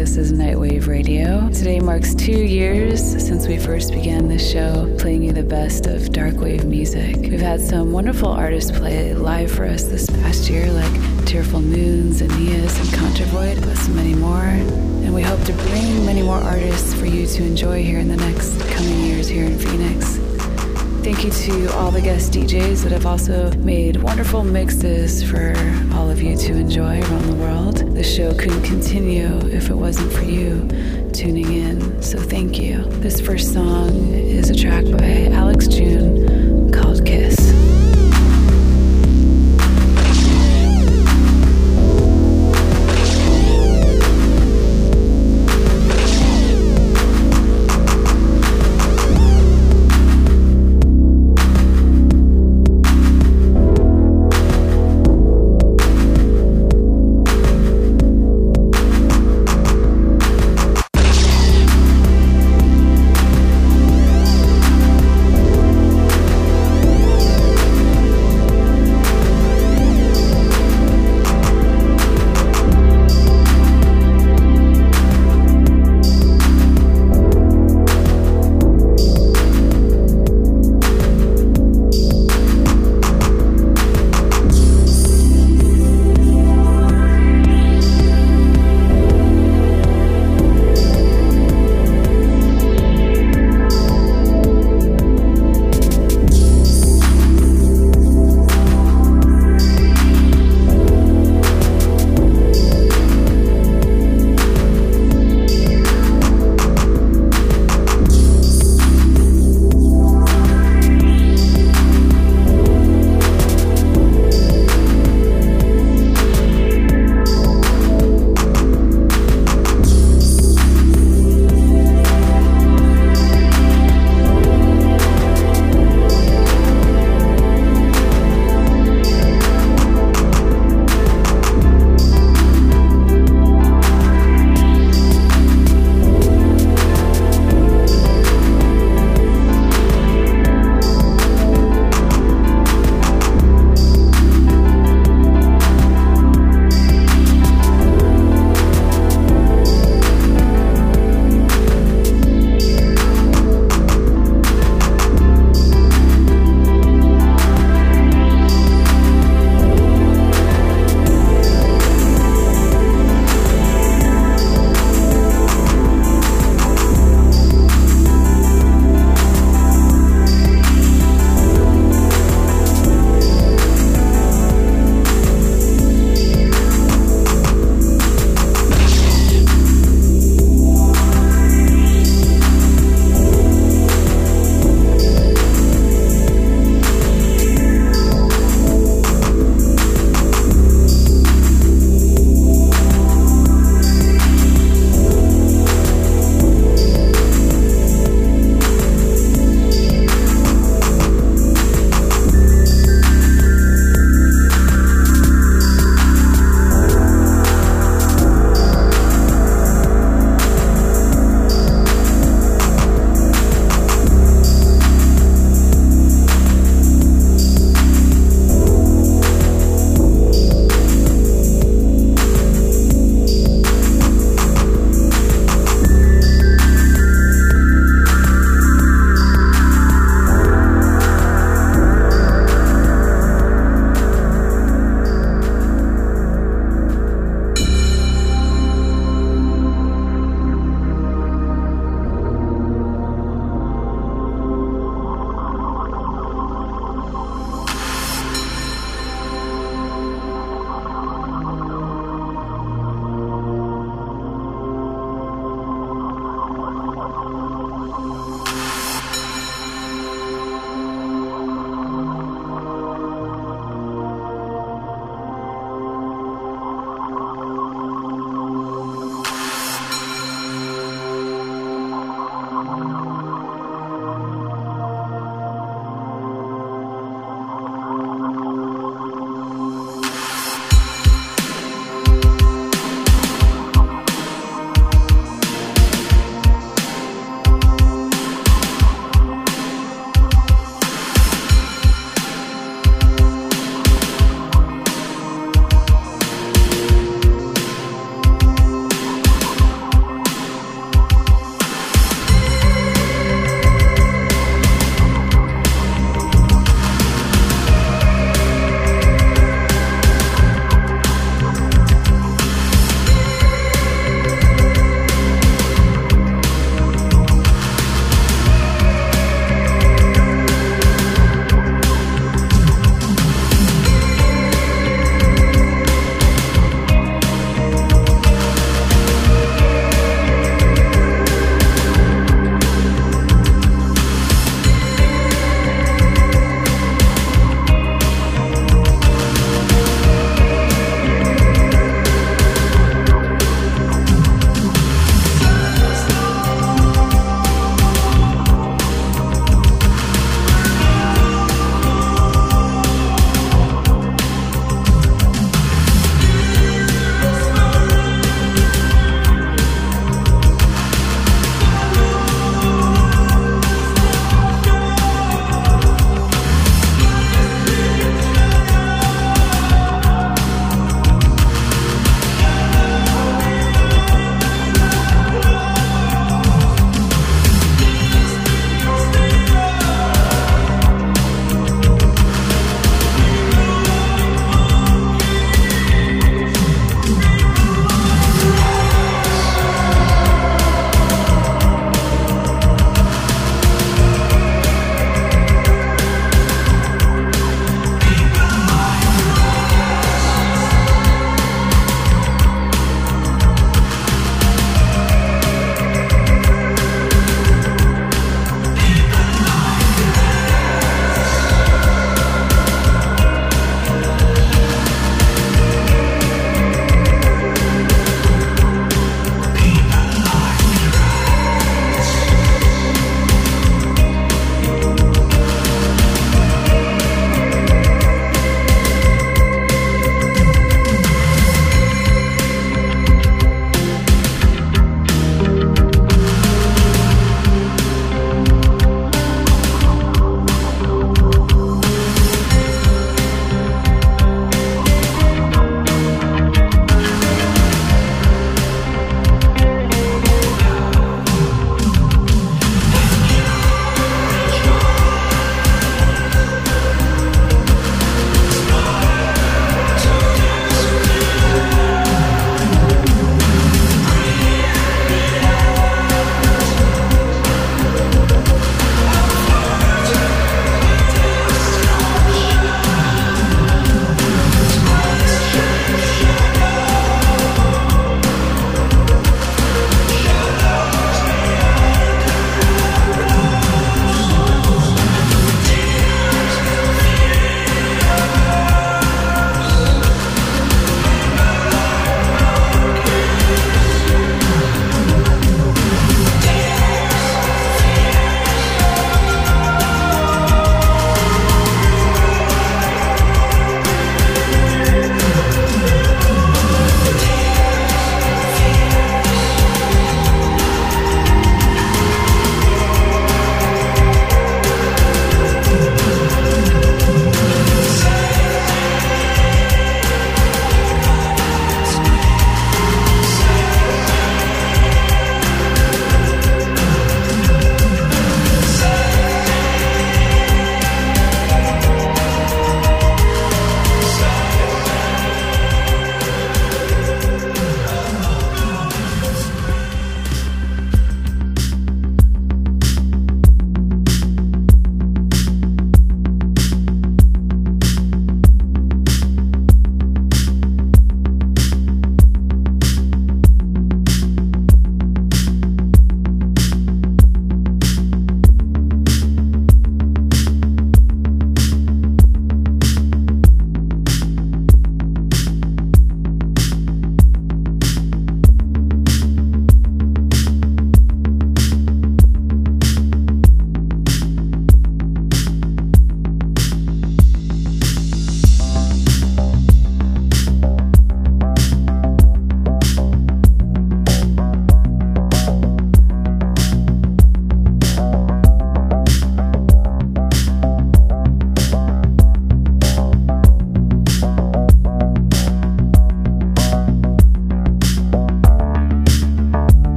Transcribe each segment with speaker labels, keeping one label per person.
Speaker 1: This is Nightwave Radio. Today marks two years since we first began this show, playing you the best of darkwave music. We've had some wonderful artists play live for us this past year, like Tearful Moons, Aeneas, and Contravoid, plus many more. And we hope to bring many more artists for you to enjoy here in the next coming years here in Phoenix. Thank you to all the guest DJs that have also made wonderful mixes for all of you to enjoy around the world. The show couldn't continue if it wasn't for you tuning in, so thank you. This first song is a track by Alex June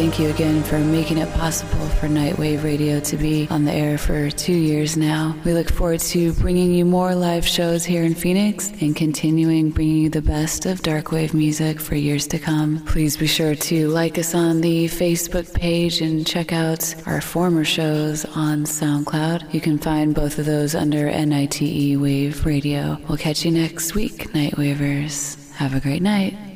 Speaker 1: thank you again for making it possible for Nightwave Radio to be on the air for two years now. We look forward to bringing you more live shows here in Phoenix and continuing bringing you the best of darkwave music for years to come. Please be sure to like us on the Facebook page and check out our former shows on SoundCloud. You can find both of those under NITE Wave Radio. We'll catch you next week, Nightwavers. Have a great night.